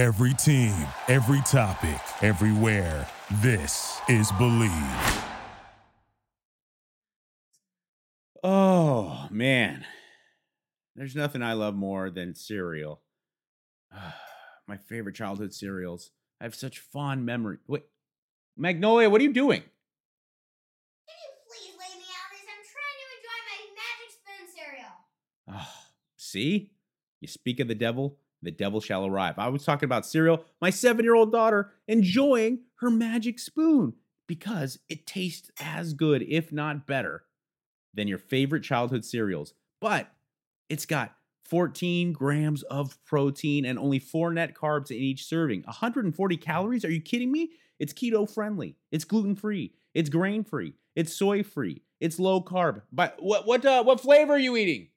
Every team, every topic, everywhere. This is Bleav. Oh man, there's nothing I love more than cereal. My favorite childhood cereals. I have such fond memory. Wait, Magnolia, what are you doing? Can you please lay me out of this? I'm trying to enjoy my magic spoon cereal. Oh, see? You speak of the devil, the devil shall arrive. I was talking about cereal, my seven year old daughter enjoying her magic spoon because it tastes as good, if not better, than your favorite childhood cereals. But it's got 14 grams of protein and only four net carbs in each serving. 140 calories? Are you kidding me? It's keto friendly. It's gluten free. It's grain free. It's soy free. It's low carb. But what what uh, what flavor are you eating?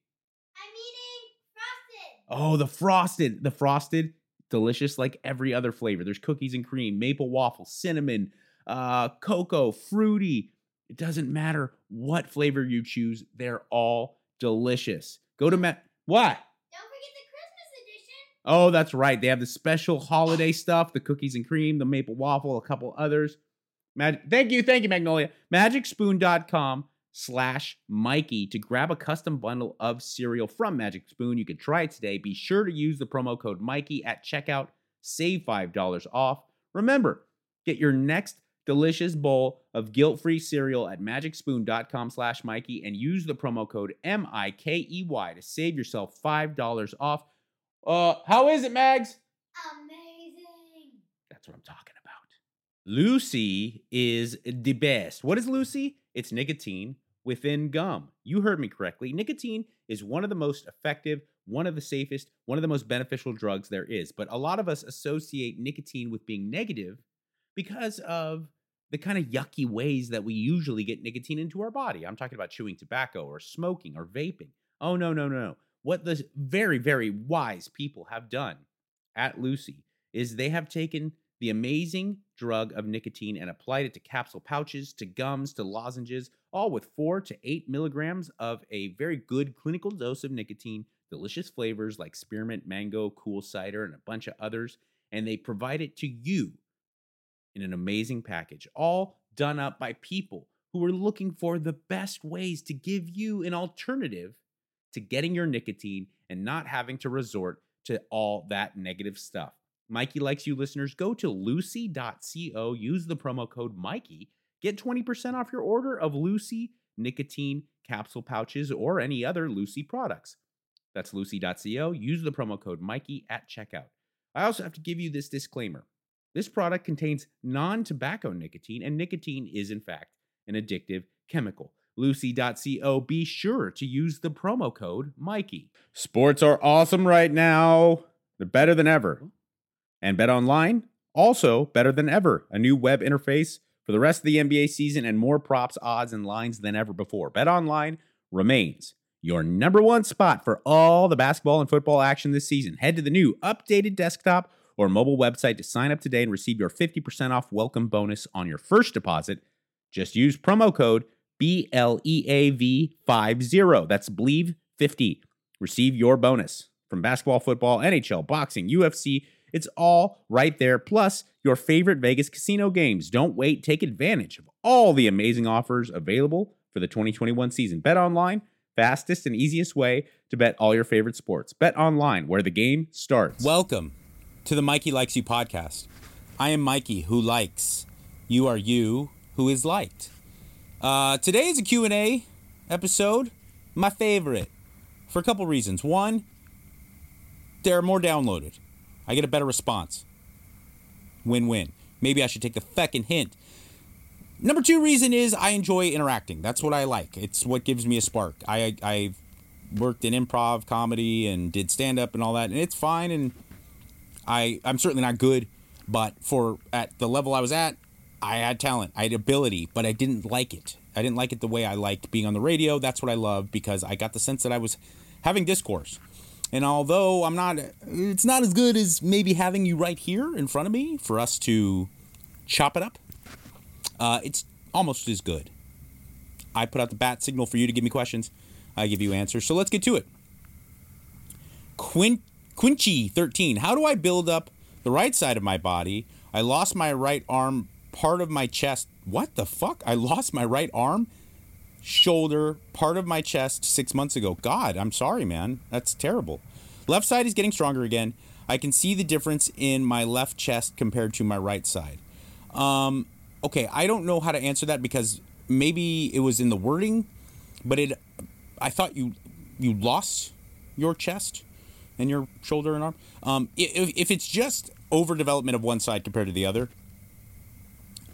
I'm eating frosted. Oh, the frosted. The frosted, delicious like every other flavor. There's cookies and cream, maple waffle, cinnamon, uh, cocoa, fruity. It doesn't matter what flavor you choose. They're all delicious. Go to Matt. What? Don't forget the Christmas edition. Oh, that's right. They have the special holiday stuff, the cookies and cream, the maple waffle, a couple others. Mag- thank you, thank you, Magnolia. MagicSpoon.com slash Mikey to grab a custom bundle of cereal from Magic Spoon. You can try it today. Be sure to use the promo code Mikey at checkout. Save $5 off. Remember, get your next delicious bowl of guilt-free cereal at magicspoon.com slash Mikey and use the promo code M-I-K-E-Y to save yourself $5 off. Uh, how is it, Mags? Amazing. That's what I'm talking about. Lucy is the best. What is Lucy? It's nicotine within gum. You heard me correctly. Nicotine is one of the most effective, one of the safest, one of the most beneficial drugs there is. But a lot of us associate nicotine with being negative because of the kind of yucky ways that we usually get nicotine into our body. I'm talking about chewing tobacco or smoking or vaping. Oh, no, no, no, no. What the very, very wise people have done at Lucy is they have taken the amazing drug of nicotine and applied it to capsule pouches, to gums, to lozenges, all with four to eight milligrams of a very good clinical dose of nicotine, delicious flavors like spearmint, mango, cool cider, and a bunch of others. And they provide it to you in an amazing package, all done up by people who are looking for the best ways to give you an alternative to getting your nicotine and not having to resort to all that negative stuff. Mikey likes you listeners. Go to lucy.co, use the promo code Mikey, get 20% off your order of Lucy nicotine capsule pouches or any other Lucy products. That's lucy.co, use the promo code Mikey at checkout. I also have to give you this disclaimer. This product contains non tobacco nicotine, and nicotine is, in fact, an addictive chemical. Lucy.co, be sure to use the promo code Mikey. Sports are awesome right now. They're better than ever. And Bet Online, also better than ever. A new web interface for the rest of the NBA season and more props, odds, and lines than ever before. Bet Online remains your number one spot for all the basketball and football action this season. Head to the new updated desktop or mobile website to sign up today and receive your 50% off welcome bonus on your first deposit. Just use promo code BLEAV50. That's Bleav50. Receive your bonus from basketball, football, NHL, boxing, UFC. It's all right there. Plus, your favorite Vegas casino games. Don't wait. Take advantage of all the amazing offers available for the 2021 season. Bet online, fastest and easiest way to bet all your favorite sports. Bet online, where the game starts. Welcome to the Mikey Likes You podcast. I am Mikey, who likes. You are you, who is liked. Uh, today is a Q&A episode, my favorite, for a couple reasons. One, they're more downloaded. I get a better response. Win-win. Maybe I should take the feckin' hint. Number two reason is I enjoy interacting. That's what I like. It's what gives me a spark. I I've worked in improv, comedy, and did stand up and all that, and it's fine. And I I'm certainly not good, but for at the level I was at, I had talent, I had ability, but I didn't like it. I didn't like it the way I liked being on the radio. That's what I love because I got the sense that I was having discourse. And although I'm not, it's not as good as maybe having you right here in front of me for us to chop it up. Uh, it's almost as good. I put out the bat signal for you to give me questions. I give you answers. So let's get to it. Quin- Quinchy13. How do I build up the right side of my body. I lost my right arm, part of my chest. What the fuck? I lost my right arm, shoulder, part of my chest six months ago. God, I'm sorry, man. That's terrible. Left side is getting stronger again. I can see the difference in my left chest compared to my right side. Um, okay, I don't know how to answer that because maybe it was in the wording, but it. I thought you you lost your chest and your shoulder and arm. Um, if, if it's just overdevelopment of one side compared to the other,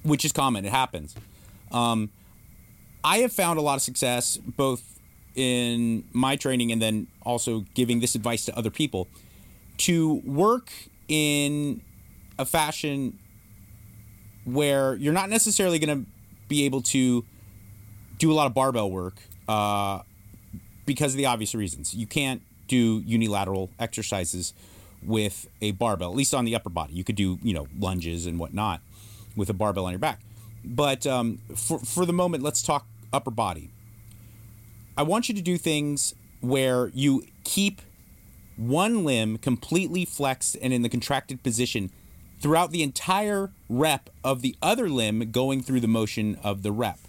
which is common, it happens. Um, I have found a lot of success both in my training and then also giving this advice to other people to work in a fashion where you're not necessarily going to be able to do a lot of barbell work uh, because of the obvious reasons. You can't do unilateral exercises with a barbell, at least on the upper body. You could do, you know, lunges and whatnot with a barbell on your back. But um, for, for the moment, let's talk upper body. I want you to do things where you keep one limb completely flexed and in the contracted position throughout the entire rep of the other limb going through the motion of the rep.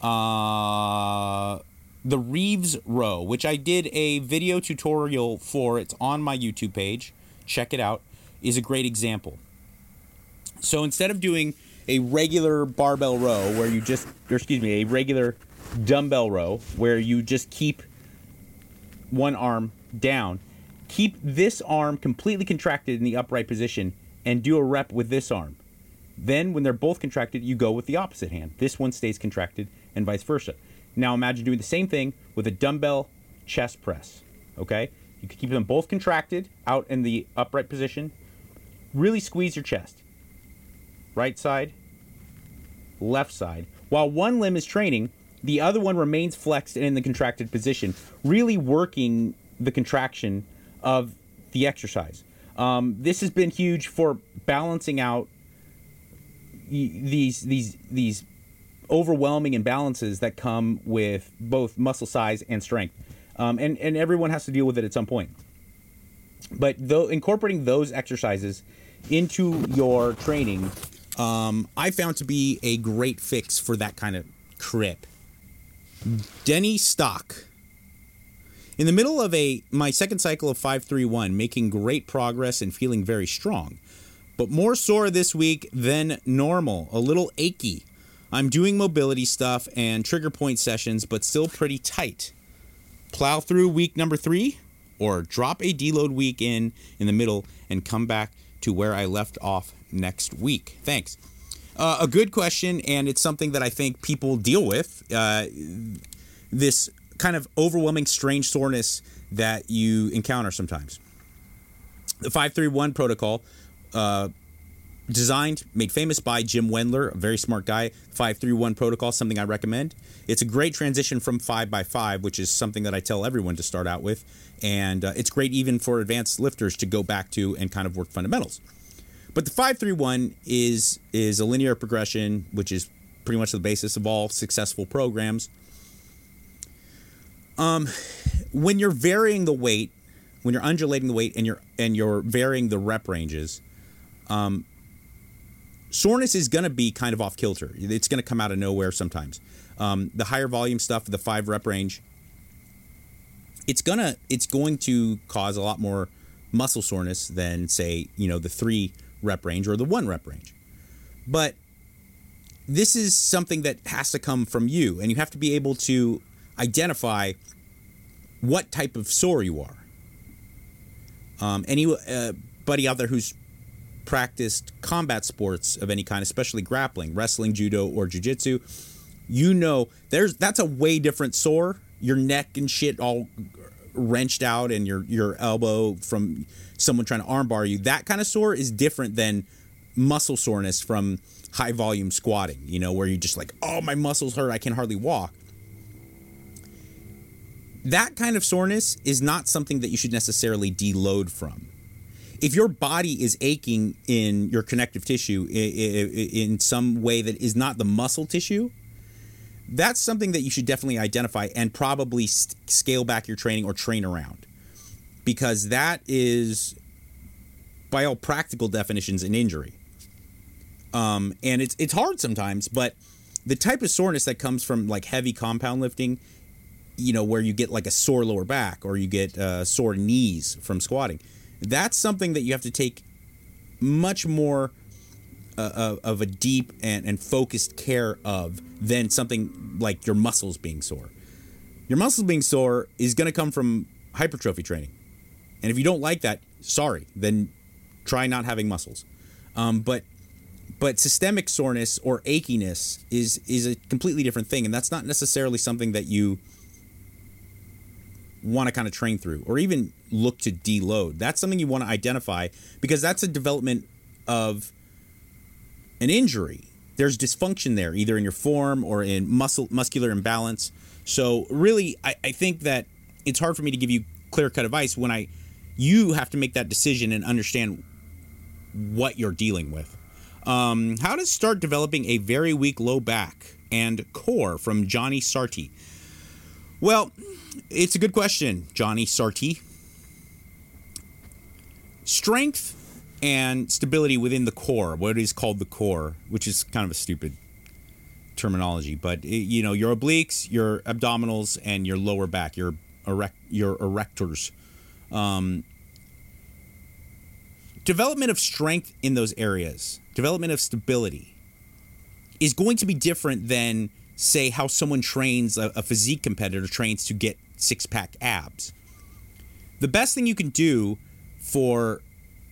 Uh, the Reeves row, which I did a video tutorial for, it's on my YouTube page. Check it out, is a great example. So instead of doing a regular barbell row where you just, or excuse me, a regular dumbbell row where you just keep one arm down, keep this arm completely contracted in the upright position and do a rep with this arm. Then, when they're both contracted, you go with the opposite hand. This one stays contracted and vice versa. Now, imagine doing the same thing with a dumbbell chest press. Okay? You can keep them both contracted out in the upright position. Really squeeze your chest. Right side, left side. While one limb is training, the other one remains flexed and in the contracted position, really working the contraction of the exercise. Um, this has been huge for balancing out these these these overwhelming imbalances that come with both muscle size and strength, um, and and everyone has to deal with it at some point. But though incorporating those exercises into your training, um, I found to be a great fix for that kind of crip. Denny Stock. In the middle of a my second cycle of 531, making great progress and feeling very strong. But more sore this week than normal, a little achy. I'm doing mobility stuff and trigger point sessions, but still pretty tight. Plow through week number three, or drop a deload week in in the middle and come back to where I left off next week. Thanks. Uh, a good question, and it's something that I think people deal with. Uh, this kind of overwhelming, strange soreness that you encounter sometimes. The 531 protocol, uh, designed, made famous by Jim Wendler, a very smart guy. 531 protocol, something I recommend. It's a great transition from 5x5, which is something that I tell everyone to start out with. And uh, it's great even for advanced lifters to go back to and kind of work fundamentals. But the 531 is is a linear progression, which is pretty much the basis of all successful programs. Um, when you're varying the weight, when you're undulating the weight and you're and you're varying the rep ranges, um, soreness is going to be kind of off kilter. It's going to come out of nowhere sometimes. Um, the higher volume stuff, the five rep range, it's gonna it's going to cause a lot more muscle soreness than say you know the three rep range or the one rep range. But this is something that has to come from you, and you have to be able to identify what type of sore you are. Um, anybody uh, out there who's practiced combat sports of any kind, especially grappling, wrestling, judo, or jujitsu, you know there's that's a way different sore. Your neck and shit all wrenched out, and your your elbow from someone trying to armbar you. That kind of sore is different than muscle soreness from high volume squatting. You know, where you're just like, oh, my muscles hurt, I can hardly walk that kind of soreness is not something that you should necessarily deload from. If your body is aching in your connective tissue in some way that is not the muscle tissue, that's something that you should definitely identify and probably scale back your training or train around because that is by all practical definitions, an injury. Um, and it's it's hard sometimes, but the type of soreness that comes from like heavy compound lifting, you know, where you get like a sore lower back or you get uh, sore knees from squatting, that's something that you have to take much more uh, of- a deep and, and focused care of than something like your muscles being sore. Your muscles being sore is going to come from hypertrophy training. And if you don't like that, sorry, then try not having muscles. Um, but but systemic soreness or achiness is is a completely different thing, and that's not necessarily something that you want to kind of train through or even look to deload. That's something you want to identify because that's a development of an injury. There's dysfunction there, either in your form or in muscle muscular imbalance. So really, I, I think that it's hard for me to give you clear cut advice when I you have to make that decision and understand what you're dealing with. Um, how to start developing a very weak low back and core from Johnny Sarti. Well, it's a good question, Johnny Sarti. Strength and stability within the core, what is called the core, which is kind of a stupid terminology, but it, you know, your obliques, your abdominals, and your lower back, your erect, your erectors. Um, development of strength in those areas, development of stability, is going to be different than, say, how someone trains a, a physique competitor trains to get six pack abs. The best thing you can do for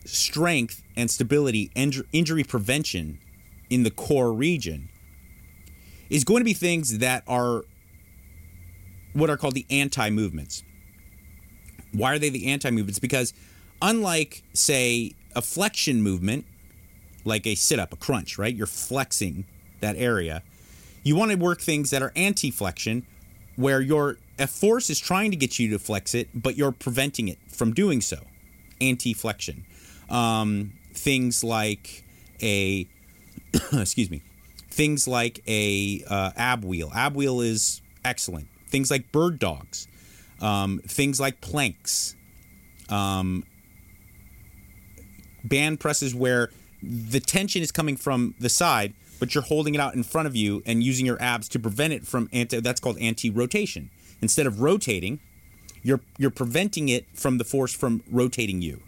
strength and stability and injury prevention in the core region is going to be things that are what are called the anti movements. Why are they the anti movements? Because unlike, say, a flexion movement, like a sit up, a crunch, right? You're flexing that area. You want to work things that are anti flexion, where your a force is trying to get you to flex it, but you're preventing it from doing so. Anti flexion. Um, things like a, excuse me, things like a uh, ab wheel. Ab wheel is excellent. Things like bird dogs, um, things like planks, um, band presses where the tension is coming from the side, but you're holding it out in front of you and using your abs to prevent it from anti. That's called anti-rotation. Instead of rotating, you're you're preventing it from the force from rotating you.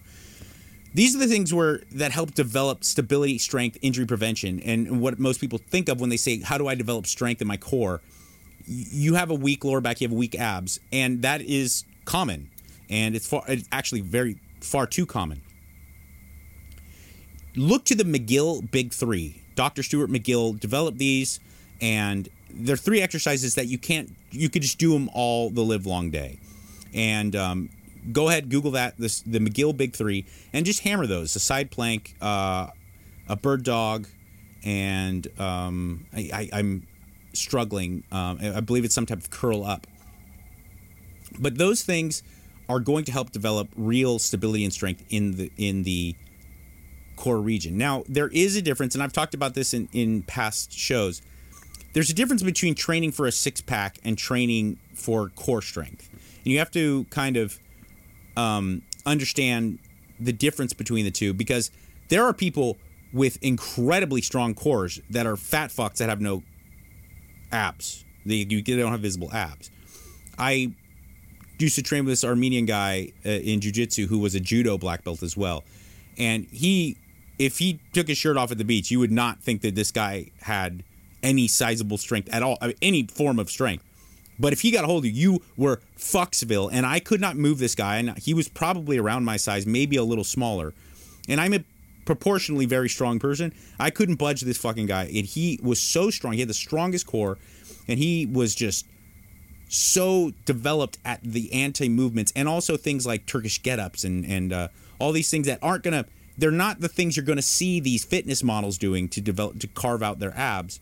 These are the things where that help develop stability, strength, injury prevention, and what most people think of when they say, "How do I develop strength in my core?" You have a weak lower back, you have weak abs, and that is common, and it's far, it's actually very far too common. Look to the McGill Big Three. Dr. Stuart McGill developed these, and they're three exercises that you can't, you could just do them all the live long day. And um, go ahead, Google that, this, the McGill Big Three, and just hammer those a side plank, uh, a bird dog, and um, I, I'm struggling. Um, I I believe it's some type of curl up. But those things are going to help develop real stability and strength in the in the core region. Now, there is a difference, and I've talked about this in, in past shows. There's a difference between training for a six pack and training for core strength. And you have to kind of um, understand the difference between the two because there are people with incredibly strong cores that are fat fucks that have no abs. They, they don't have visible abs. I used to train with this Armenian guy uh, in jujitsu who was a judo black belt as well. And he, if he took his shirt off at the beach, you would not think that this guy had any sizable strength at all, any form of strength. But if he got a hold of you, you were Fucksville, and I could not move this guy. And he was probably around my size, maybe a little smaller. And I'm a proportionally very strong person. I couldn't budge this fucking guy. And he was so strong. He had the strongest core, and he was just so developed at the anti movements and also things like Turkish get ups and, and uh, all these things that aren't going to, they're not the things you're going to see these fitness models doing to develop, to carve out their abs,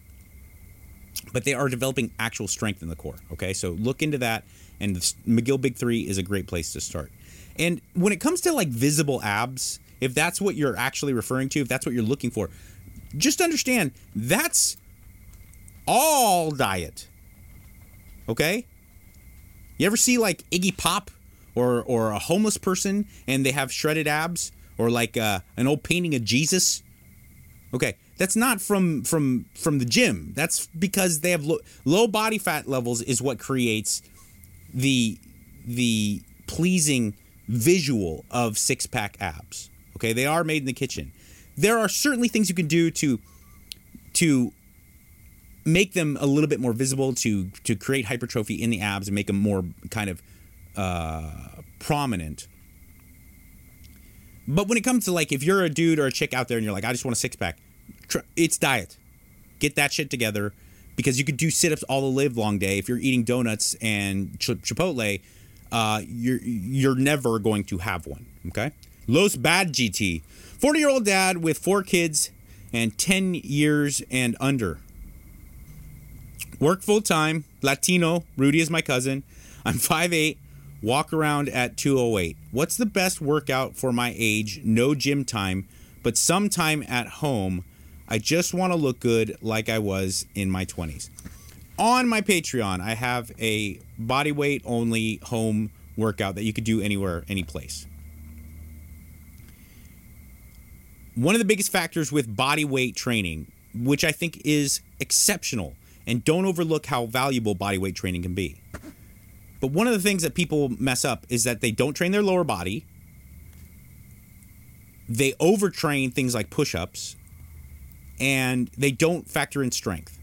but they are developing actual strength in the core. Okay. So look into that. And the McGill Big Three is a great place to start. And when it comes to like visible abs, if that's what you're actually referring to, if that's what you're looking for, just understand that's all diet. Okay? You ever see like Iggy Pop or or a homeless person and they have shredded abs or like uh, an old painting of Jesus. Okay, that's not from from from the gym. That's because they have lo- low body fat levels is what creates the the pleasing visual of six pack abs. Okay, they are made in the kitchen. There are certainly things you can do to to make them a little bit more visible to to create hypertrophy in the abs and make them more kind of uh, prominent. But when it comes to like if you're a dude or a chick out there and you're like I just want a six pack, it's diet. Get that shit together because you could do sit ups all the live long day. If you're eating donuts and ch- Chipotle, uh, you're you're never going to have one. Okay, Los Bad GT, forty year old dad with four kids and ten years and under. Work full time, Latino. Rudy is my cousin. I'm 5'8, walk around at 208. What's the best workout for my age? No gym time, but sometime at home. I just want to look good like I was in my 20s. On my Patreon, I have a body weight only home workout that you could do anywhere, any place. One of the biggest factors with body weight training, which I think is exceptional, and don't overlook how valuable body weight training can be. But one of the things that people mess up is that they don't train their lower body. They overtrain things like push ups and they don't factor in strength.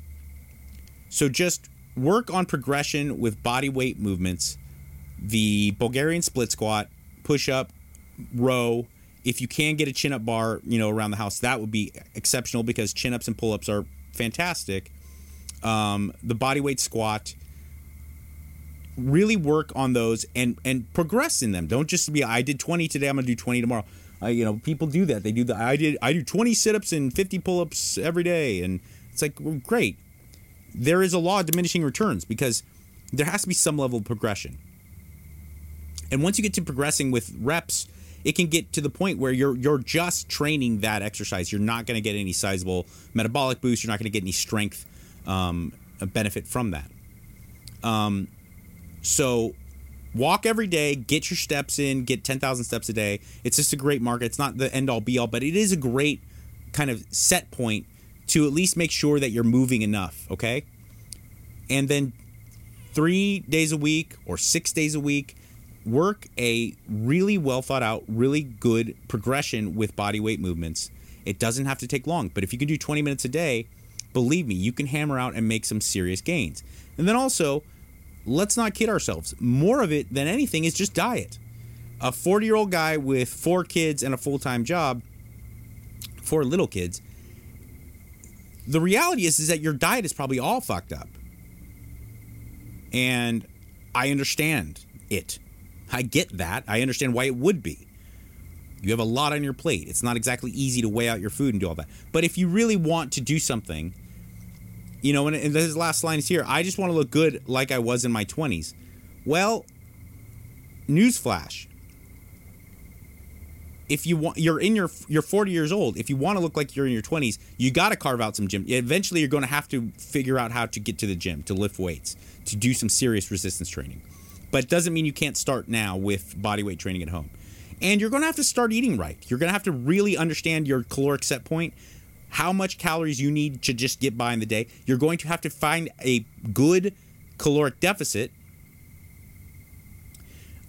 So just work on progression with body weight movements, the Bulgarian split squat, push up, row. If you can get a chin up bar, you know, around the house, that would be exceptional because chin ups and pull ups are fantastic. Um, the body weight squat, really work on those and and progress in them. Don't just be I did 20 today, I'm gonna do 20 tomorrow. I, you know, people do that. They do the I did I do 20 sit-ups and 50 pull-ups every day, and it's like well, great. There is a law of diminishing returns because there has to be some level of progression. And once you get to progressing with reps, it can get to the point where you're you're just training that exercise. You're not going to get any sizable metabolic boost. You're not going to get any strength um, benefit from that. Um, so walk every day, get your steps in, get 10,000 steps a day. It's just a great market. It's not the end all be all, but it is a great kind of set point to at least make sure that you're moving enough, okay? And then 3 days a week or 6 days a week, work a really well thought out, really good progression with body weight movements. It doesn't have to take long, but if you can do 20 minutes a day, believe me, you can hammer out and make some serious gains. And then also, let's not kid ourselves. More of it than anything is just diet. A 40 year old guy with four kids and a full time job, four little kids, the reality is, is that your diet is probably all fucked up. And I understand it. I get that. I understand why it would be. You have a lot on your plate. It's not exactly easy to weigh out your food and do all that. But if you really want to do something, you know, and, and his last line is here I just want to look good like I was in my 20s. Well, newsflash. If you want, you're in your you're 40 years old. If you want to look like you're in your 20s, you got to carve out some gym. Eventually, you're going to have to figure out how to get to the gym, to lift weights, to do some serious resistance training. But it doesn't mean you can't start now with body weight training at home. And you're going to have to start eating right. You're going to have to really understand your caloric set point, how much calories you need to just get by in the day. You're going to have to find a good caloric deficit,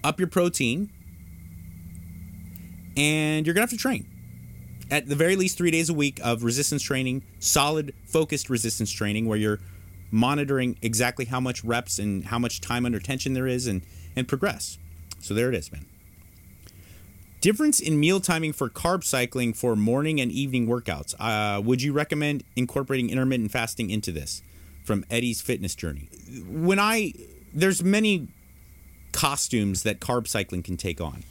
up your protein, and you're going to have to train. At the very least, three days a week of resistance training, solid, focused resistance training, where you're monitoring exactly how much reps and how much time under tension there is and, and progress. So there it is, man. Difference in meal timing for carb cycling for morning and evening workouts. Uh, would you recommend incorporating intermittent fasting into this? From Eddie's fitness journey. When I there's many costumes that carb cycling can take on.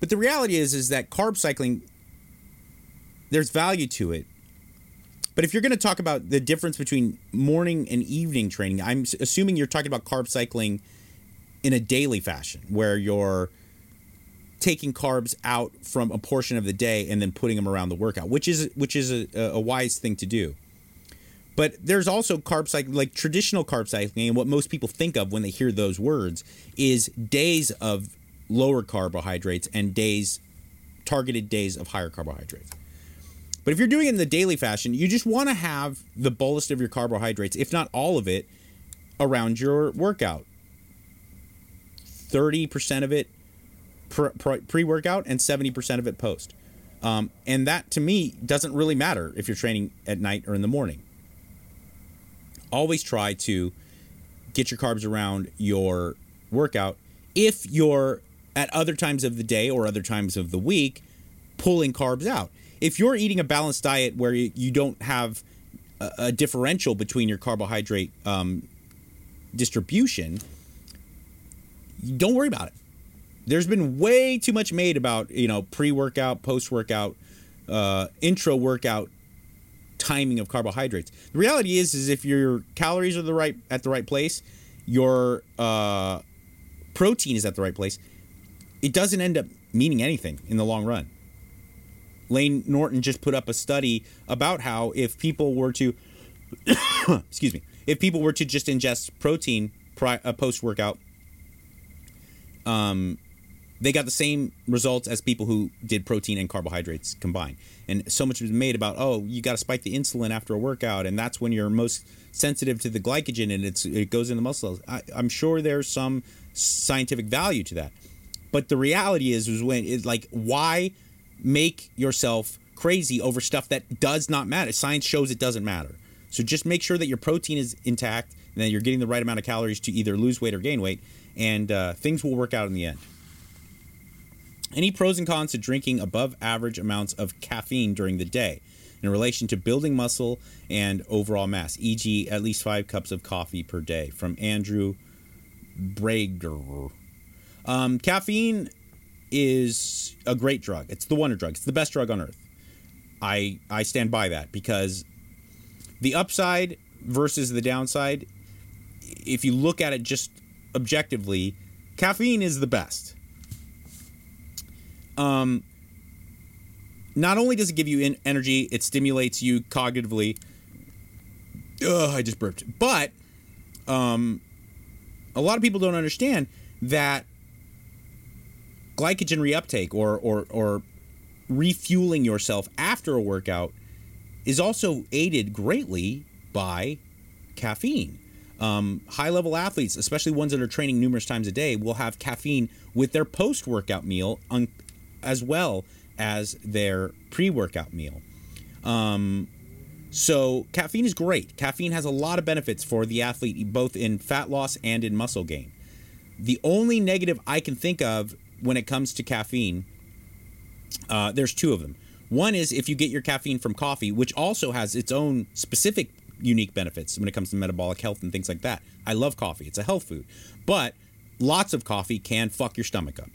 But the reality is is that carb cycling there's value to it. But if you're going to talk about the difference between morning and evening training, I'm assuming you're talking about carb cycling in a daily fashion where you're taking carbs out from a portion of the day and then putting them around the workout, which is which is a, a wise thing to do. But there's also carb cycling, like traditional carb cycling, and what most people think of when they hear those words is days of lower carbohydrates and days targeted days of higher carbohydrates. But if you're doing it in the daily fashion, you just want to have the bolus of your carbohydrates, if not all of it, around your workout. 30% of it pre workout and 70% of it post. Um, and that to me doesn't really matter if you're training at night or in the morning. Always try to get your carbs around your workout if you're at other times of the day or other times of the week pulling carbs out. If you're eating a balanced diet where you don't have a, differential between your carbohydrate um, distribution, don't worry about it. There's been way too much made about you know pre-workout, post-workout, uh, intra workout timing of carbohydrates. The reality is, is if your calories are the right at the right place, your uh, protein is at the right place, it doesn't end up meaning anything in the long run. Layne Norton just put up a study about how if people were to, excuse me, if people were to just ingest protein pri- uh, post workout, um, they got the same results as people who did protein and carbohydrates combined. And so much was made about, oh, you got to spike the insulin after a workout, and that's when you're most sensitive to the glycogen, and it's it goes in the muscles. I, I'm sure there's some scientific value to that, but the reality is, is when it's like, why make yourself crazy over stuff that does not matter? Science shows it doesn't matter. So just make sure that your protein is intact and that you're getting the right amount of calories to either lose weight or gain weight, and uh, things will work out in the end. Any pros and cons to drinking above average amounts of caffeine during the day in relation to building muscle and overall mass, e.g., at least five cups of coffee per day? From Andrew Brager. Um, caffeine is a great drug. It's the wonder drug. It's the best drug on earth. I I stand by that because the upside versus the downside, if you look at it just objectively, caffeine is the best. Um, not only does it give you energy, it stimulates you cognitively. Ugh, I just burped. But um, a lot of people don't understand that glycogen reuptake or, or, or refueling yourself after a workout is also aided greatly by caffeine. Um, high level athletes, especially ones that are training numerous times a day, will have caffeine with their post workout meal un- as well as their pre workout meal. Um, so, caffeine is great. Caffeine has a lot of benefits for the athlete, both in fat loss and in muscle gain. The only negative I can think of when it comes to caffeine, uh, there's two of them. One is if you get your caffeine from coffee, which also has its own specific unique benefits when it comes to metabolic health and things like that. I love coffee, it's a health food. But lots of coffee can fuck your stomach up.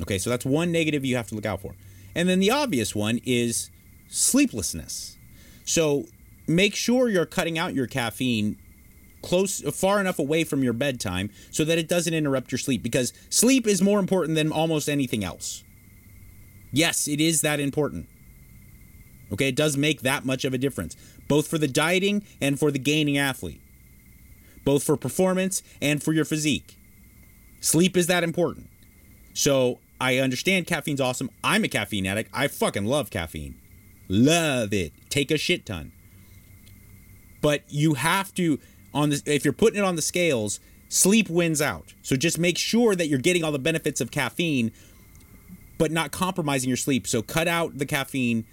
Okay, so that's one negative you have to look out for. And then the obvious one is sleeplessness. So make sure you're cutting out your caffeine close far enough away from your bedtime so that it doesn't interrupt your sleep because sleep is more important than almost anything else. Yes, it is that important. Okay, it does make that much of a difference, both for the dieting and for the gaining athlete, both for performance and for your physique. Sleep is that important. So I understand caffeine's awesome. I'm a caffeine addict. I fucking love caffeine. Love it. Take a shit ton. But you have to on this if you're putting it on the scales, sleep wins out. So just make sure that you're getting all the benefits of caffeine but not compromising your sleep. So cut out the caffeine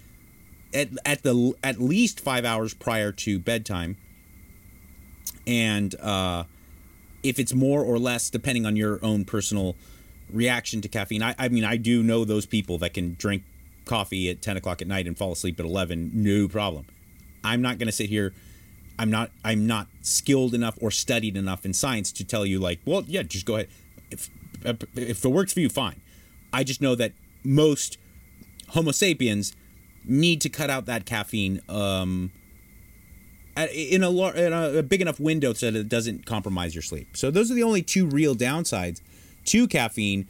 at at the at least 5 hours prior to bedtime. And uh if it's more or less depending on your own personal reaction to caffeine. I, I mean, I do know those people that can drink coffee at 10 o'clock at night and fall asleep at 11, no problem. I'm not going to sit here. I'm not. I'm not skilled enough or studied enough in science to tell you like, well, yeah, just go ahead. If if it works for you, fine. I just know that most Homo sapiens need to cut out that caffeine um, in a, in a big enough window so that it doesn't compromise your sleep. So those are the only two real downsides to caffeine.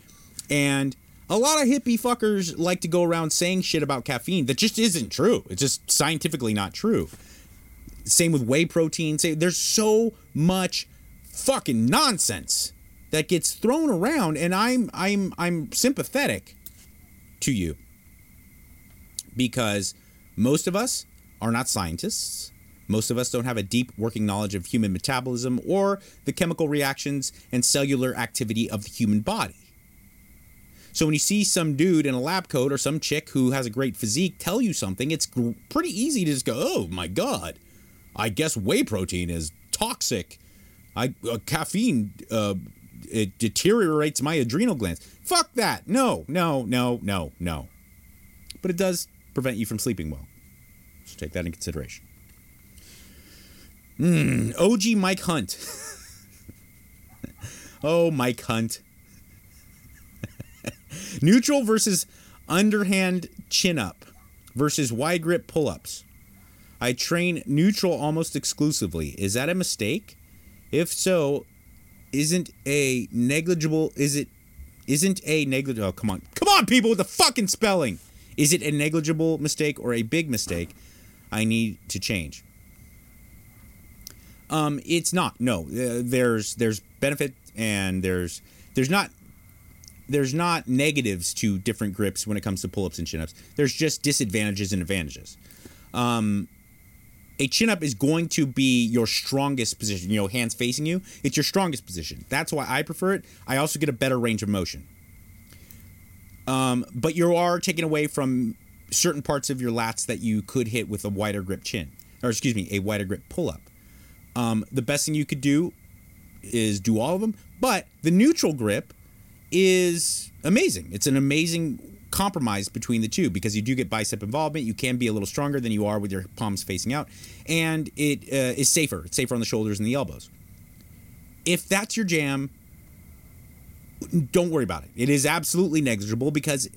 And a lot of hippie fuckers like to go around saying shit about caffeine that just isn't true. It's just scientifically not true. Same with whey protein. Say there's so much fucking nonsense that gets thrown around and I'm I'm I'm sympathetic to you because most of us are not scientists. Most of us don't have a deep working knowledge of human metabolism or the chemical reactions and cellular activity of the human body. So when you see some dude in a lab coat or some chick who has a great physique tell you something, it's pretty easy to just go, "Oh my god, I guess whey protein is toxic. I uh, caffeine uh, it deteriorates my adrenal glands. Fuck that. No, no, no, no, no. But it does prevent you from sleeping well. So take that in consideration. Mm, OG Mike Hunt. oh, Mike Hunt. Neutral versus underhand chin up versus wide grip pull ups. I train neutral almost exclusively. Is that a mistake? If so, isn't a negligible is it isn't a negligible oh come on. Come on people with the fucking spelling. Is it a negligible mistake or a big mistake I need to change? Um it's not. No. Uh, there's there's benefit and there's there's not there's not negatives to different grips when it comes to pull-ups and chin-ups. There's just disadvantages and advantages. Um, a chin up is going to be your strongest position. You know, hands facing you, it's your strongest position. That's why I prefer it. I also get a better range of motion. Um, but you are taken away from certain parts of your lats that you could hit with a wider grip chin, or excuse me, a wider grip pull up. Um, the best thing you could do is do all of them, but the neutral grip is amazing. It's an amazing compromise between the two because you do get bicep involvement. You can be a little stronger than you are with your palms facing out, and it uh, is safer. It's safer on the shoulders and the elbows. If that's your jam, don't worry about it. It is absolutely negligible because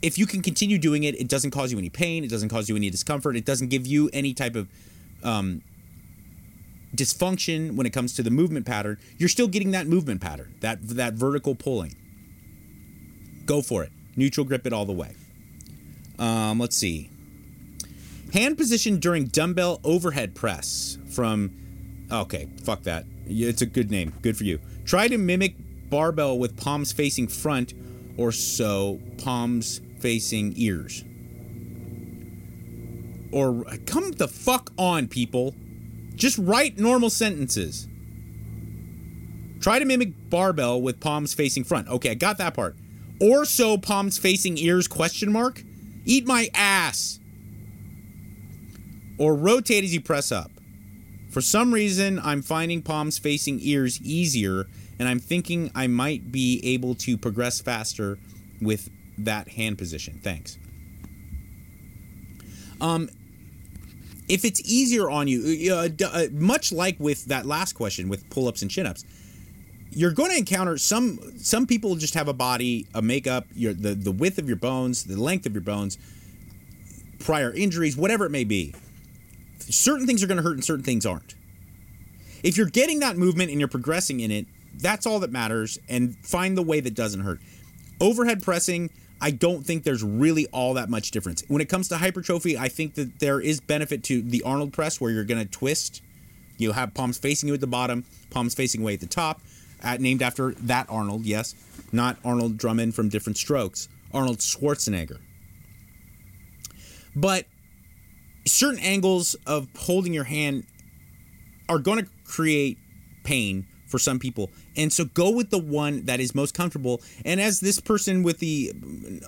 if you can continue doing it, it doesn't cause you any pain. It doesn't cause you any discomfort. It doesn't give you any type of um, dysfunction when it comes to the movement pattern. You're still getting that movement pattern, that that vertical pulling. Go for it. Neutral grip it all the way. Um, let's see. Hand position during dumbbell overhead press from. Okay, fuck that. It's a good name. Good for you. Try to mimic barbell with palms facing front or so, palms facing ears. Or come the fuck on, people. Just write normal sentences. Try to mimic barbell with palms facing front. Okay, I got that part. Or so palms facing ears question mark. Eat my ass. Or rotate as you press up. For some reason, I'm finding palms facing ears easier, and I'm thinking I might be able to progress faster with that hand position. Thanks. Um, if it's easier on you, uh, d- uh, much like with that last question with pull ups and chin ups, you're going to encounter some some people just have a body, a makeup, your the the width of your bones, the length of your bones, prior injuries, whatever it may be. Certain things are going to hurt and certain things aren't. If you're getting that movement and you're progressing in it, that's all that matters and find the way that doesn't hurt. Overhead pressing, I don't think there's really all that much difference. When it comes to hypertrophy, I think that there is benefit to the Arnold press where you're going to twist. You have palms facing you at the bottom, palms facing away at the top, at, named after that Arnold, yes, not Arnold Drummond from Diff'rent Strokes, Arnold Schwarzenegger. But certain angles of holding your hand are going to create pain for some people. And so go with the one that is most comfortable. And as this person with the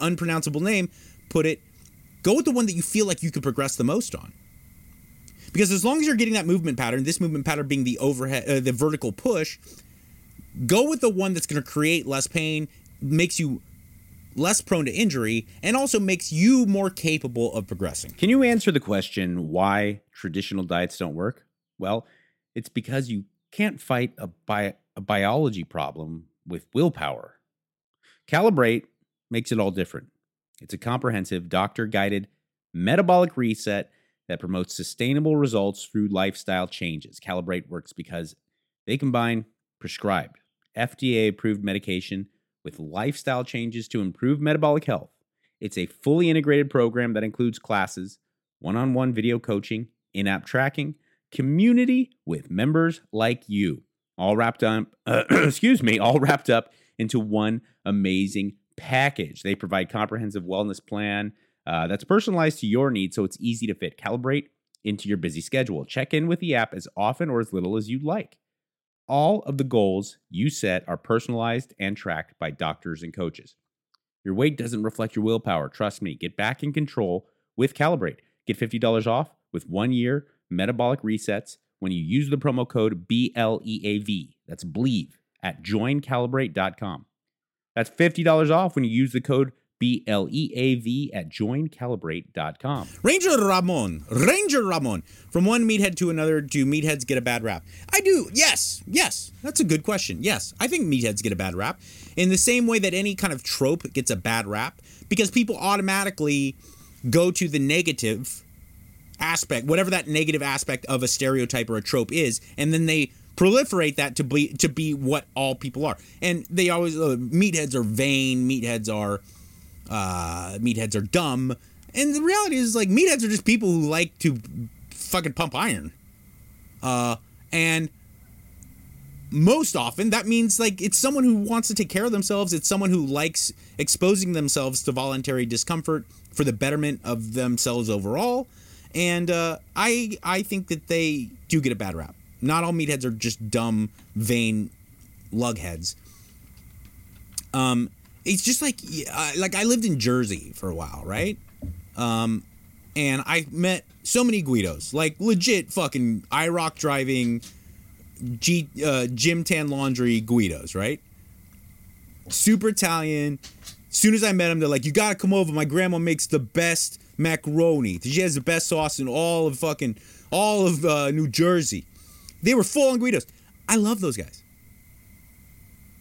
unpronounceable name put it, go with the one that you feel like you could progress the most on. Because as long as you're getting that movement pattern, this movement pattern being the overhead, uh, the vertical push, go with the one that's going to create less pain, makes you less prone to injury, and also makes you more capable of progressing. Can you answer the question why traditional diets don't work? Well, it's because you can't fight a, bi- a biology problem with willpower. Calibrate makes it all different. It's a comprehensive, doctor guided metabolic reset that promotes sustainable results through lifestyle changes. Calibrate works because they combine prescribed, FDA approved medication with lifestyle changes to improve metabolic health. It's a fully integrated program that includes classes, one on one video coaching, in app tracking, community with members like you. all wrapped up, uh, excuse me, all wrapped up into one amazing package. They provide comprehensive wellness plan uh, that's personalized to your needs, so it's easy to fit. Calibrate into your busy schedule. Check in with the app as often or as little as you'd like. All of the goals you set are personalized and tracked by doctors and coaches. Your weight doesn't reflect your willpower. Trust me. Get back in control with Calibrate. Get $50 off with one year metabolic resets when you use the promo code BLEAV. That's believe at joincalibrate.com. That's $50 off when you use the code BLEAV at joincalibrate.com. Ranger Ramon, Ranger Ramon. From one meathead to another, do meatheads get a bad rap? I do. Yes, yes. That's a good question. Yes, I think meatheads get a bad rap in the same way that any kind of trope gets a bad rap because people automatically go to the negative aspect, whatever that negative aspect of a stereotype or a trope is, and then they proliferate that to be to be what all people are. And they always uh, meatheads are vain, meatheads are uh, meatheads are dumb. And the reality is, like, meatheads are just people who like to fucking pump iron. Uh, and most often that means like it's someone who wants to take care of themselves. It's someone who likes exposing themselves to voluntary discomfort for the betterment of themselves overall. And uh, I I think that they do get a bad rap. Not all meatheads are just dumb, vain lugheads. Um, it's just like uh, like I lived in Jersey for a while, right? Um, and I met so many Guidos, like legit fucking IROC driving, G, uh, gym tan laundry Guidos, right? Super Italian. As soon as I met them, they're like, "You gotta come over. My grandma makes the best macaroni. She has the best sauce in all of fucking all of uh, New Jersey." They were full on Guidos. I love those guys.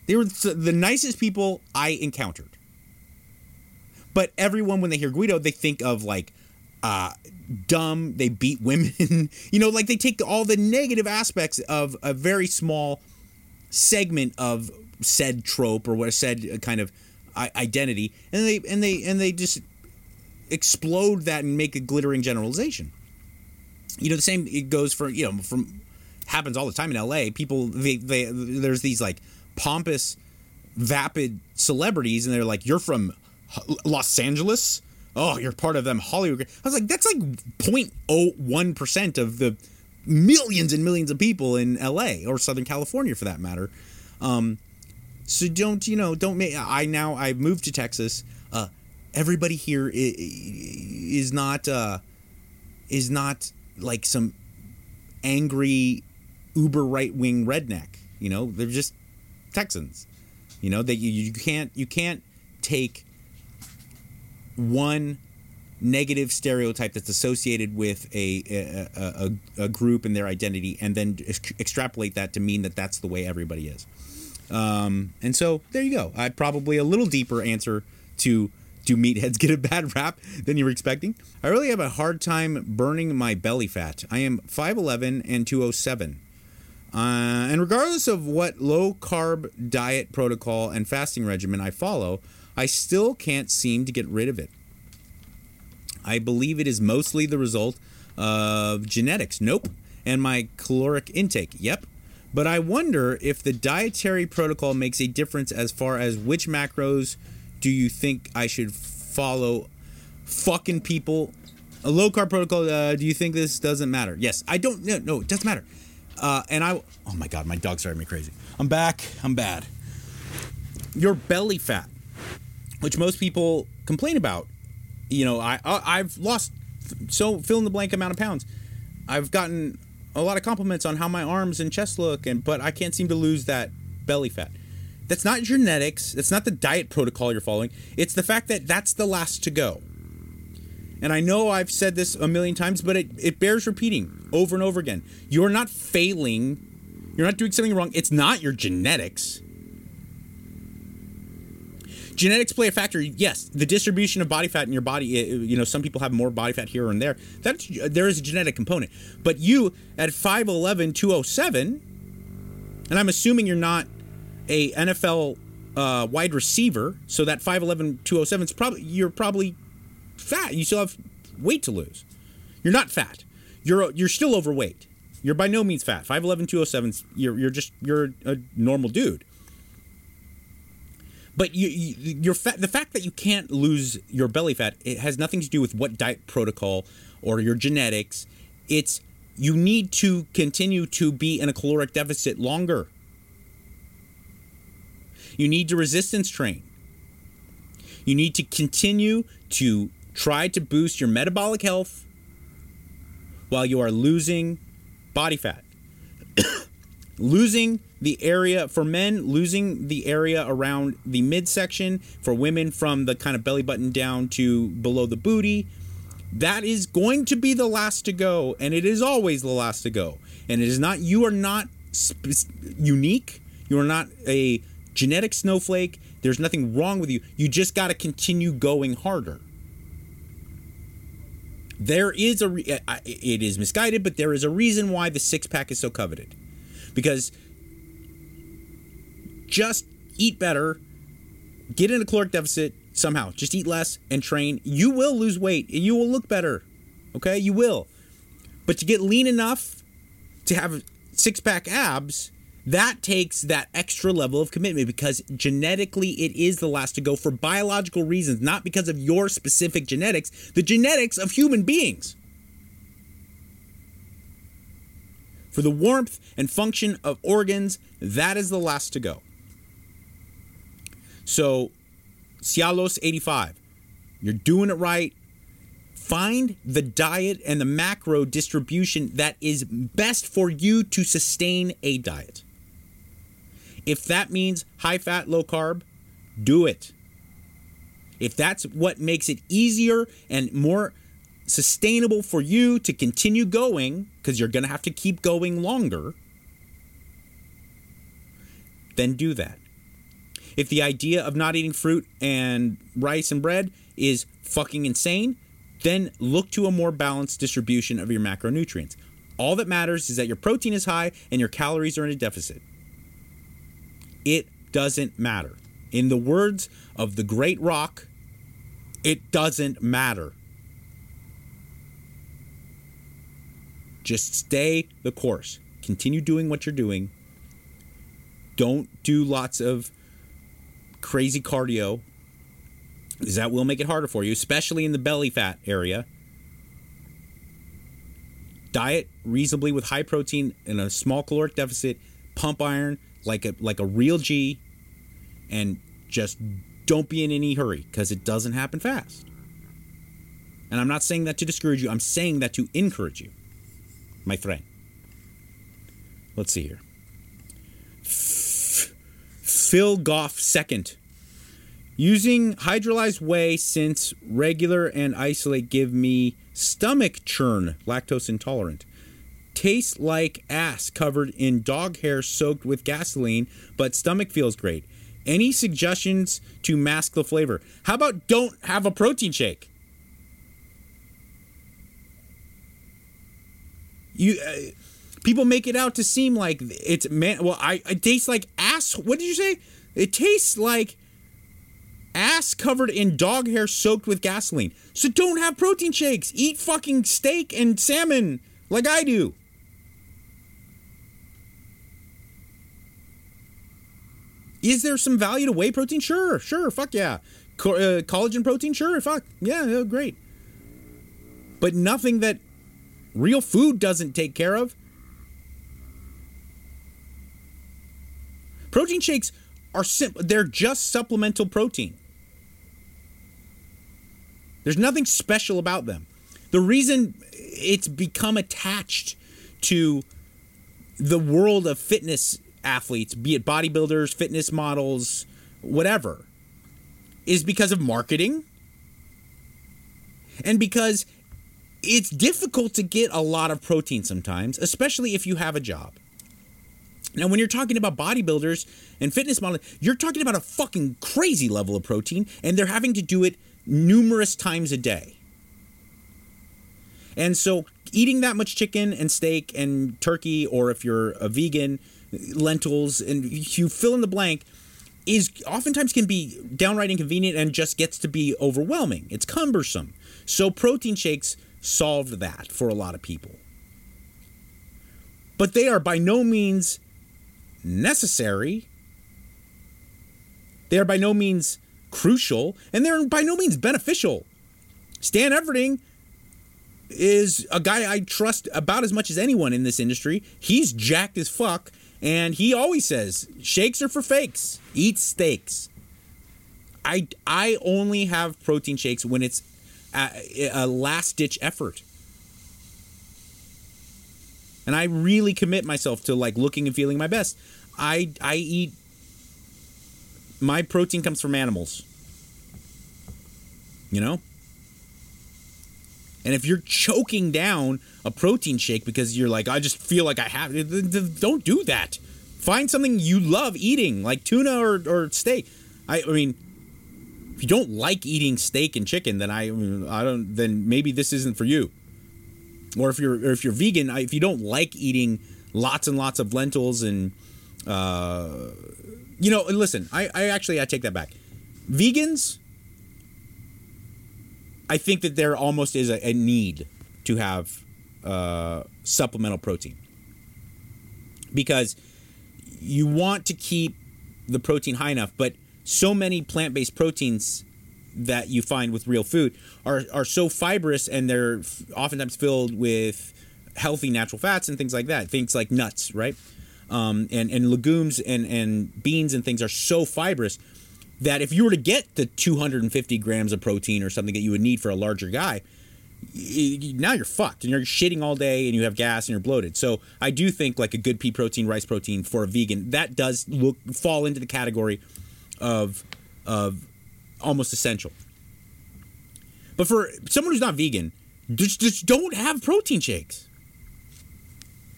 They were the nicest people I encountered. But everyone, when they hear Guido, they think of like uh, dumb, they beat women. you know, like they take all the negative aspects of a very small segment of said trope or what said kind of identity, and they and they and they just explode that and make a glittering generalization. You know, the same it goes for you know from happens all the time in L.A. People they, they there's these like pompous, vapid celebrities, and they're like, "You're from Los Angeles." Oh, you're part of them Hollywood. I was like, that's like 0.01 percent of the millions and millions of people in L.A. or Southern California, for that matter. Um, so don't you know? Don't make. I now I've moved to Texas. Everybody here is not uh, is not like some angry uber right wing redneck. You know, they're just Texans. You know that you, you can't you can't take one negative stereotype that's associated with a a, a, a group and their identity and then extrapolate that to mean that that's the way everybody is. Um, and so there you go. I probably a little deeper answer to do meatheads get a bad rap than you were expecting? I really have a hard time burning my belly fat. I am 5'11 and 207. Uh, and regardless of what low carb diet protocol and fasting regimen I follow, I still can't seem to get rid of it. I believe it is mostly the result of genetics. Nope. And my caloric intake. Yep. But I wonder if the dietary protocol makes a difference as far as which macros do you think I should follow. Fucking people. A low carb protocol. Uh, do you think this doesn't matter? Yes. I don't. No, no, it doesn't matter. Uh, and I, oh my God, my dog's driving me crazy. I'm back. I'm bad. Your belly fat, which most people complain about. You know, I, I I've lost so fill in the blank amount of pounds. I've gotten a lot of compliments on how my arms and chest look, and but I can't seem to lose that belly fat. That's not genetics. That's not the diet protocol you're following. It's the fact that that's the last to go. And I know I've said this a million times, but it, it bears repeating over and over again. You're not failing. You're not doing something wrong. It's not your genetics. Genetics play a factor. Yes, the distribution of body fat in your body. Eh, you know, some people have more body fat here and there. That uh, there is a genetic component. But you at 5'11", 207, and I'm assuming you're not a NFL uh, wide receiver. So that 5'11", 207 is probably you're probably fat. You still have weight to lose. You're not fat. You're you're still overweight. You're by no means fat. 5'11", 207, you're, you're just, you're a normal dude. But you, you, your fat, the fact that you can't lose your belly fat, it has nothing to do with what diet protocol or your genetics. It's you need to continue to be in a caloric deficit longer. You need to resistance train. You need to continue to try to boost your metabolic health while you are losing body fat. losing the area for men, losing the area around the midsection, for women from the kind of belly button down to below the booty. That is going to be the last to go, and it is always the last to go. And it is not, you are not sp- unique. You are not a genetic snowflake. There's nothing wrong with you. You just got to continue going harder. There is a, re- it is misguided, but there is a reason why the six pack is so coveted. Because just eat better, get in a caloric deficit somehow, just eat less and train. You will lose weight. And you will look better. Okay? You will. But to get lean enough to have six pack abs, that takes that extra level of commitment because genetically it is the last to go for biological reasons, not because of your specific genetics, the genetics of human beings. For the warmth and function of organs, that is the last to go. So, Cialos 85, you're doing it right. Find the diet and the macro distribution that is best for you to sustain a diet. If that means high fat, low carb, do it. If that's what makes it easier and more sustainable for you to continue going, because you're going to have to keep going longer, then do that. If the idea of not eating fruit and rice and bread is fucking insane, then look to a more balanced distribution of your macronutrients. All that matters is that your protein is high and your calories are in a deficit. It doesn't matter. In the words of the great rock, it doesn't matter. Just stay the course. Continue doing what you're doing. Don't do lots of crazy cardio because that will make it harder for you, especially in the belly fat area. Diet reasonably with high protein and a small caloric deficit, pump iron like a like a real G and just don't be in any hurry because it doesn't happen fast. And I'm not saying that to discourage you, I'm saying that to encourage you, my friend. Let's see here. Phil Goff second. Using hydrolyzed whey since regular and isolate give me stomach churn, lactose intolerant. Tastes like ass covered in dog hair soaked with gasoline, but stomach feels great. Any suggestions to mask the flavor? How about don't have a protein shake? You uh, people make it out to seem like it's man. Well, I it tastes like ass. What did you say? It tastes like ass covered in dog hair soaked with gasoline. So don't have protein shakes. Eat fucking steak and salmon like I do. Is there some value to whey protein? Sure, sure, fuck yeah. Co- uh, collagen protein? Sure, fuck yeah, yeah, great. But nothing that real food doesn't take care of. Protein shakes are simple, they're just supplemental protein. There's nothing special about them. The reason it's become attached to the world of fitness athletes, be it bodybuilders, fitness models, whatever, is because of marketing and because it's difficult to get a lot of protein sometimes, especially if you have a job. Now, when you're talking about bodybuilders and fitness models, you're talking about a fucking crazy level of protein, and they're having to do it numerous times a day. And so, eating that much chicken and steak and turkey, or if you're a vegan, lentils, and you fill in the blank, is oftentimes can be downright inconvenient and just gets to be overwhelming. It's cumbersome. So, protein shakes solved that for a lot of people. but they are by no means necessary. They are by no means crucial, and they're by no means beneficial. Stan Efferding is a guy I trust about as much as anyone in this industry. He's jacked as fuck, and he always says, "Shakes are for fakes. Eat steaks." I I only have protein shakes when it's a, a last ditch effort. And I really commit myself to like looking and feeling my best. I I eat my protein comes from animals. You know? And if you're choking down a protein shake because you're like, I just feel like I have, don't do that. Find something you love eating, like tuna or, or steak. I, I mean, if you don't like eating steak and chicken, then I, I don't. Then maybe this isn't for you. Or if you're, or if you're vegan, if you don't like eating lots and lots of lentils and, uh, you know, listen, I, I actually I take that back. Vegans, I think that there almost is a, a need to have uh, supplemental protein because you want to keep the protein high enough, but so many plant based proteins that you find with real food are, are so fibrous and they're oftentimes filled with healthy natural fats and things like that. Things like nuts, right? Um, and, and legumes and, and beans and things are so fibrous that if you were to get the 250 grams of protein or something that you would need for a larger guy, now you're fucked and you're shitting all day and you have gas and you're bloated. So I do think like a good pea protein, rice protein for a vegan that does look fall into the category of of almost essential. But for someone who's not vegan, just, just don't have protein shakes.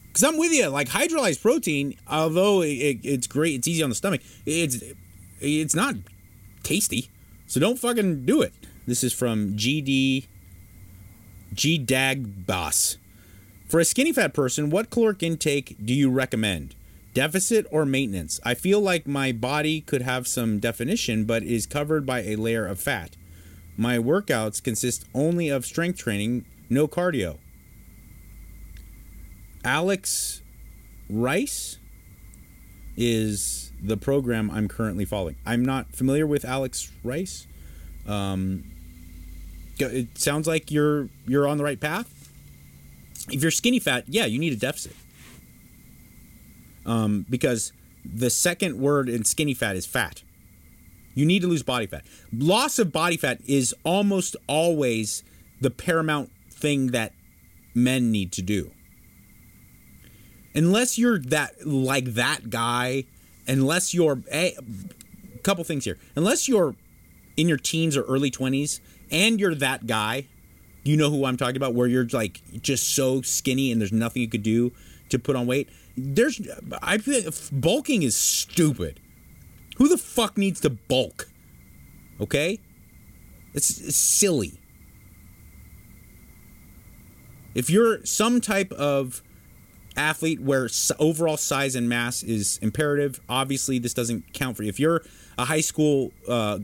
Because I'm with you, like hydrolyzed protein, although it, it's great, it's easy on the stomach. It's it's not tasty, so don't fucking do it. This is from GD G Dag Boss. For a skinny fat person, what caloric intake do you recommend? Deficit or maintenance? I feel like my body could have some definition, but is covered by a layer of fat. My workouts consist only of strength training, no cardio. Alex Rice is the program I'm currently following. I'm not familiar with Alex Rice. Um, it sounds like you're you're on the right path. If you're skinny fat, yeah, you need a deficit um, because the second word in skinny fat is fat. You need to lose body fat. Loss of body fat is almost always the paramount thing that men need to do. Unless you're that like that guy, unless you're a couple things here. Unless you're in your teens or early 20s and you're that guy, you know who I'm talking about where you're like just so skinny and there's nothing you could do to put on weight there's I bulking is stupid. Who the fuck needs to bulk? Okay? It's, it's silly. If you're some type of athlete where overall size and mass is imperative, obviously this doesn't count for you. If you're a high school, uh,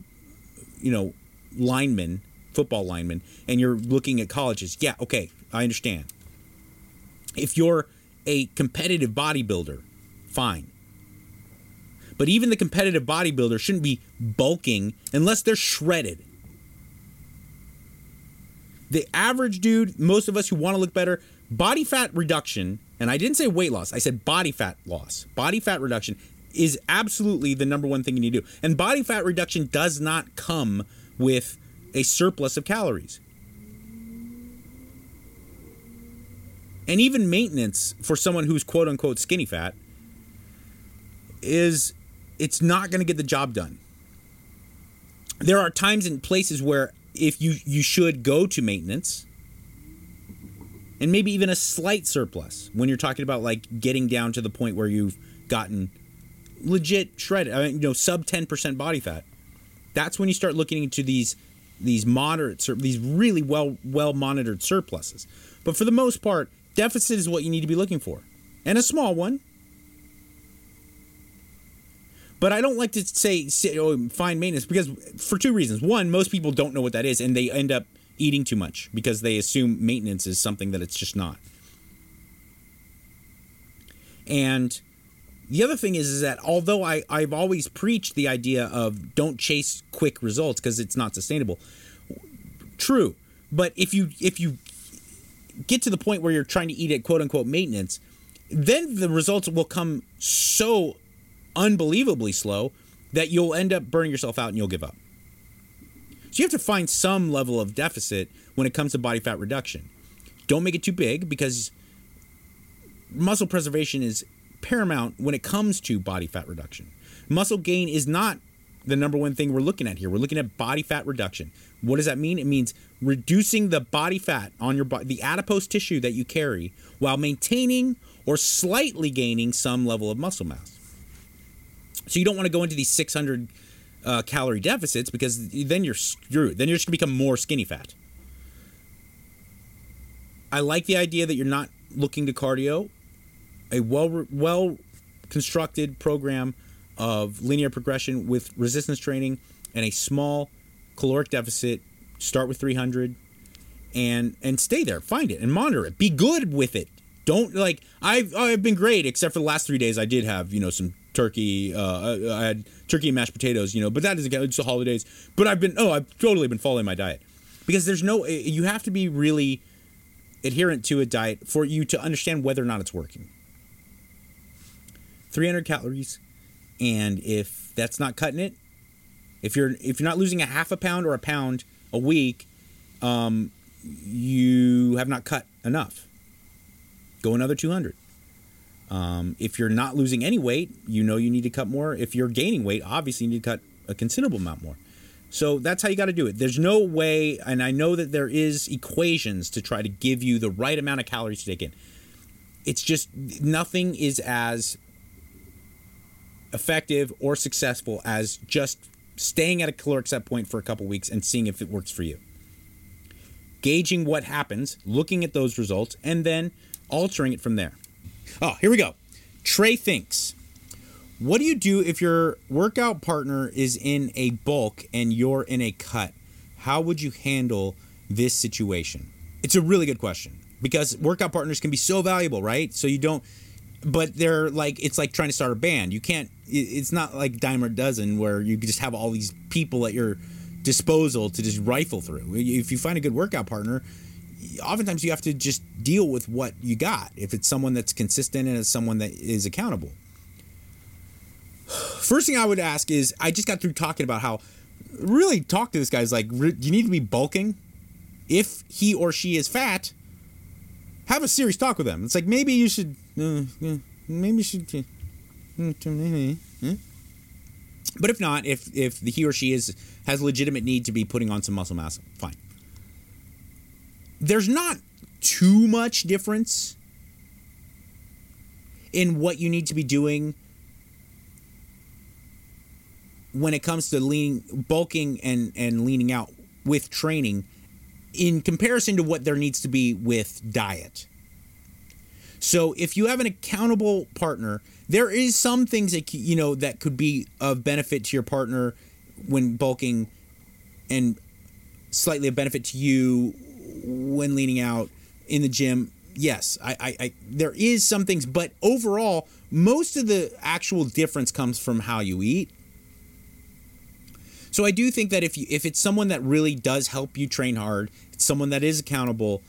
you know, lineman, football lineman, and you're looking at colleges, yeah, okay, I understand. If you're a competitive bodybuilder, fine. But even the competitive bodybuilder shouldn't be bulking unless they're shredded. The average dude, most of us who want to look better, body fat reduction, and I didn't say weight loss, I said body fat loss. Body fat reduction is absolutely the number one thing you need to do. And body fat reduction does not come with a surplus of calories. and even maintenance for someone who's quote unquote skinny fat is it's not going to get the job done. There are times and places where if you you should go to maintenance and maybe even a slight surplus when you're talking about like getting down to the point where you've gotten legit shredded, mean, uh, you know, sub 10% body fat. That's when you start looking into these these moderate these really well well monitored surpluses. But for the most part, Deficit is what you need to be looking for, and a small one. But I don't like to say oh, fine maintenance because for two reasons. One, most people don't know what that is, and they end up eating too much because they assume maintenance is something that it's just not. And the other thing is, is that although I, I've always preached the idea of don't chase quick results because it's not sustainable. True. But if you if you get to the point where you're trying to eat at quote unquote maintenance, then the results will come so unbelievably slow that you'll end up burning yourself out and you'll give up. So you have to find some level of deficit when it comes to body fat reduction. Don't make it too big because muscle preservation is paramount when it comes to body fat reduction. Muscle gain is not the number one thing we're looking at here. We're looking at body fat reduction. What does that mean? It means reducing the body fat on your body, the adipose tissue that you carry, while maintaining or slightly gaining some level of muscle mass. So you don't want to go into these 600 uh, calorie deficits because then you're screwed. Then you're just to become more skinny fat. I like the idea that you're not looking to cardio. A well well constructed program of linear progression with resistance training and a small caloric deficit. Start with 300 and and stay there. Find it and monitor it. Be good with it. Don't like I've I've been great except for the last three days. I did have you know some turkey. Uh, I had turkey and mashed potatoes. You know, but that doesn't count. It's the holidays. But I've been oh I've totally been following my diet because there's no you have to be really adherent to a diet for you to understand whether or not it's working. 300 calories, and if that's not cutting it, if you're if you're not losing a half a pound or a pound a week, um, you have not cut enough. Go another 200. Um, if you're not losing any weight, you know you need to cut more. If you're gaining weight, obviously you need to cut a considerable amount more. So that's how you got to do it. There's no way, and I know that there is equations to try to give you the right amount of calories to take in. It's just nothing is as effective or successful as just staying at a caloric set point for a couple weeks and seeing if it works for you. Gauging what happens, looking at those results, and then altering it from there. Oh, here we go. Trey thinks. What do you do if your workout partner is in a bulk and you're in a cut? How would you handle this situation? It's a really good question because workout partners can be so valuable, right? So you don't, but they're like, it's like trying to start a band. You can't, it's not like dime or dozen where you just have all these people at your disposal to just rifle through. If you find a good workout partner, oftentimes you have to just deal with what you got. If it's someone that's consistent and it's someone that is accountable. First thing I would ask is I just got through talking about how really talk to this guy's like you need to be bulking. If he or she is fat, have a serious talk with them. It's like maybe you should uh, maybe you should uh, but if not, if if the he or she is has legitimate need to be putting on some muscle mass, fine. There's not too much difference in what you need to be doing when it comes to leaning bulking and and leaning out with training in comparison to what there needs to be with diet. So if you have an accountable partner, there is some things that you know that could be of benefit to your partner when bulking and slightly a benefit to you when leaning out in the gym. Yes, I, I, I there is some things, but overall, most of the actual difference comes from how you eat so I do think that if you if it's someone that really does help you train hard, it's someone that is accountable,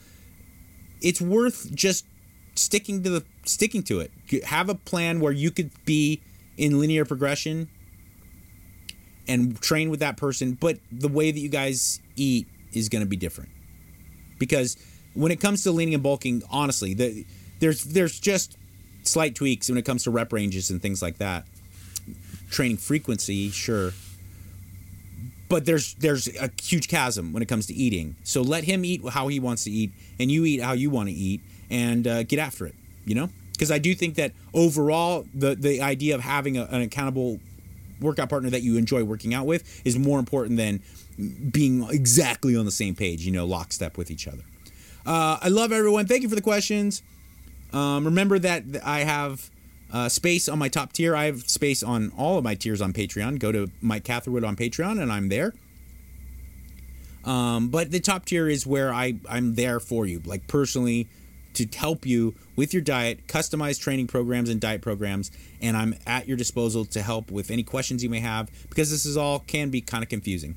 it's worth just sticking to the sticking to it. Have a plan where you could be in linear progression and train with that person, but the way that you guys eat is going to be different. Because when it comes to leaning and bulking, honestly, the, there's there's just slight tweaks when it comes to rep ranges and things like that. Training frequency, sure, but there's there's a huge chasm when it comes to eating. So let him eat how he wants to eat, and you eat how you want to eat, and uh, get after it. You know, because I do think that overall, the the idea of having a, an accountable workout partner that you enjoy working out with is more important than being exactly on the same page. You know, lockstep with each other. Uh, I love everyone. Thank you for the questions. Um, remember that I have uh, space on my top tier. I have space on all of my tiers on Patreon. Go to Mike Catherwood on Patreon, and I'm there. Um, but the top tier is where I I'm there for you, like personally to help you with your diet, customized training programs and diet programs, and I'm at your disposal to help with any questions you may have because this is all can be kind of confusing.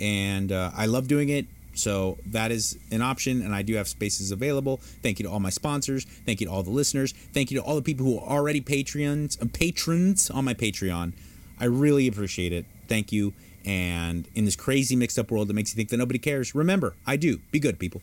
And uh, I love doing it. So that is an option, and I do have spaces available. Thank you to all my sponsors. Thank you to all the listeners. Thank you to all the people who are already Patreons, uh, patrons on my Patreon. I really appreciate it. Thank you. And in this crazy mixed up world that makes you think that nobody cares, remember, I do. Be good, people.